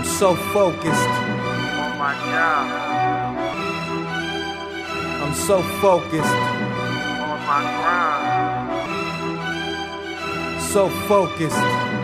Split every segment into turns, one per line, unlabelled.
I'm so focused.
on my job,
I'm so focused.
on my grind.
So focused.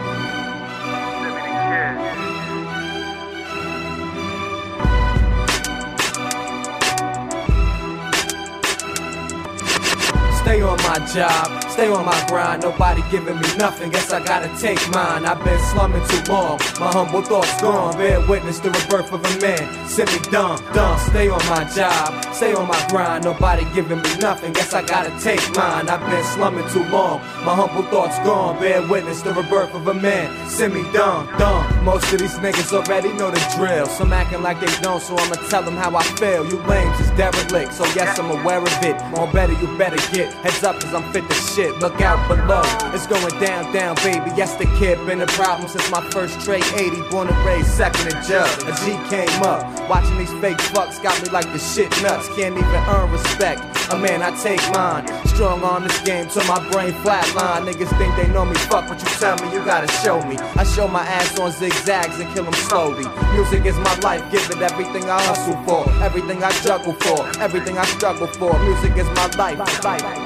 Stay on my job, stay on my grind. Nobody giving me nothing, guess I gotta take mine. I've been slumming too long, my humble thoughts gone. Bear witness to the birth of a man. Send me dumb, dumb. Stay on my job, stay on my grind. Nobody giving me nothing, guess I gotta take mine. I've been slumming too long, my humble thoughts gone. Bear witness to the birth of a man. Semi Don, dumb. Most of these niggas already know the drill. Some acting like they don't, so I'ma tell them how I feel. You lames is derelict, so yes, I'm aware of it. Or better, you better get heads up, cause I'm fit to shit. Look out below, it's going down, down, baby. Yes, the kid been a problem since my first trade. 80. Born and raised, second in judge. A G came up, watching these fake fucks got me like the shit nuts. Can't even earn respect. A man, I take mine. Strong on this game till my brain flatline. Niggas think they know me, fuck what you tell me, you gotta show me. I show my ass on zigzags and kill them slowly. Music is my life, give it everything I hustle for, everything I juggle for, everything I struggle for. Music is my life.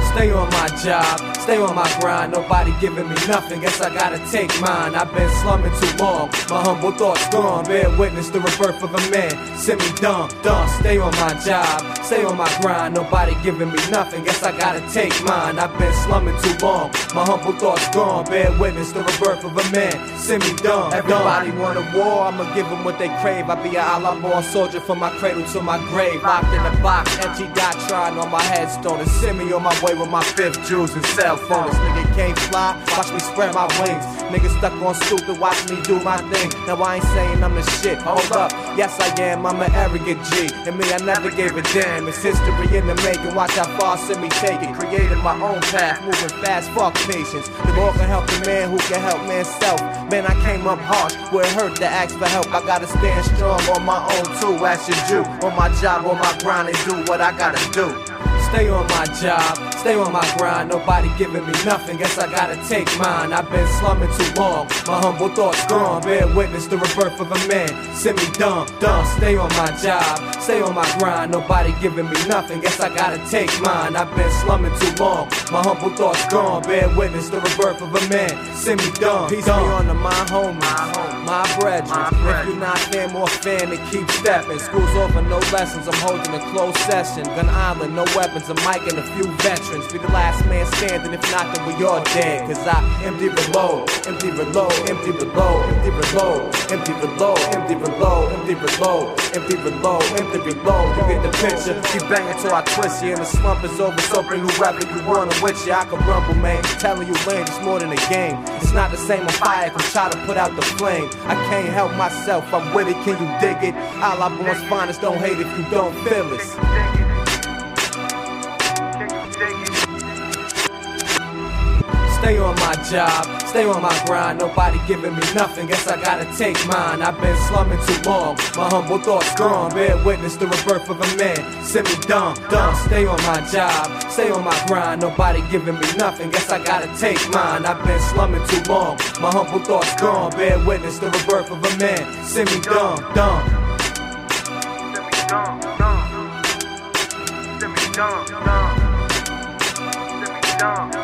Stay on my job, stay on my grind. Nobody giving me nothing, guess I gotta take mine. I've been slumming too long, my humble thoughts gone. Bear witness to the rebirth of a man. Semi Don, dumb. Stay on my job, stay on my grind. Nobody giving me nothing, guess I gotta take mine. I've been slumming too long, my humble thoughts gone. Bear witness to the rebirth of a man. Semi Don. Everybody want a war, I'ma give them what they crave. I be a a la born soldier from my cradle to my grave. Locked in a box, empty dot trying on my headstone. And send me on my way with my fifth jewels and cell phone. This nigga can't fly, watch me spread my wings. Nigga stuck on stupid, watch me do my thing. Now I ain't saying I'm the shit, hold up. Yes I am, I'm an arrogant G. And me, I never gave a damn. It's history in the making, watch how far send me take it. Created my own path, moving fast, fuck patience. The Lord can help the man who can help man's self. Man, I came up harsh, where it hurt to ask for help. I gotta stand strong on my own too, as should you. On my job, on my grind, and do what I gotta do. Stay on my job, stay on my grind. Nobody giving me nothing, guess I gotta take mine. I've been slumming too long, my humble thoughts gone. Bear witness the rebirth of a man. Semi Don, dumb. Stay on my job, stay on my grind. Nobody giving me nothing, guess I gotta take mine. I've been slumming too long, my humble thoughts gone. Bear witness the rebirth of a man. Semi Don, peace be on to my homies, my brethren. If you're not fan, more fan, then keep stepping. School's over, no lessons. I'm holding a closed session. Gun Island, no weapons, a mic and a few veterans. Be the last man standing, if not, then we all dead. Cause I empty reload, empty reload, empty reload, empty reload, empty reload, empty reload, empty reload, empty reload, empty reload. You get the picture, keep banging till I twist you. And the slump is over, so bring whoever you want with you. I can rumble, man. Telling you, lame, it's more than a game. It's not the same on fire, can try to put out the flame. I can't help myself, I'm with it, can you dig it? All I born's finest, don't hate if you don't feel it. Stay on my job, stay on my grind. Nobody giving me nothing, guess I gotta take mine. I've been slumming too long, my humble thoughts gone. Bear witness the rebirth of a man. Semi Don, dumb. Stay on my job, stay on my grind. Nobody giving me nothing, guess I gotta take mine. I've been slumming too long, my humble thoughts gone. Bear witness the rebirth of a man. Semi Don, dumb.
Me dumb, dumb. Semi Don, dumb. Semi Don.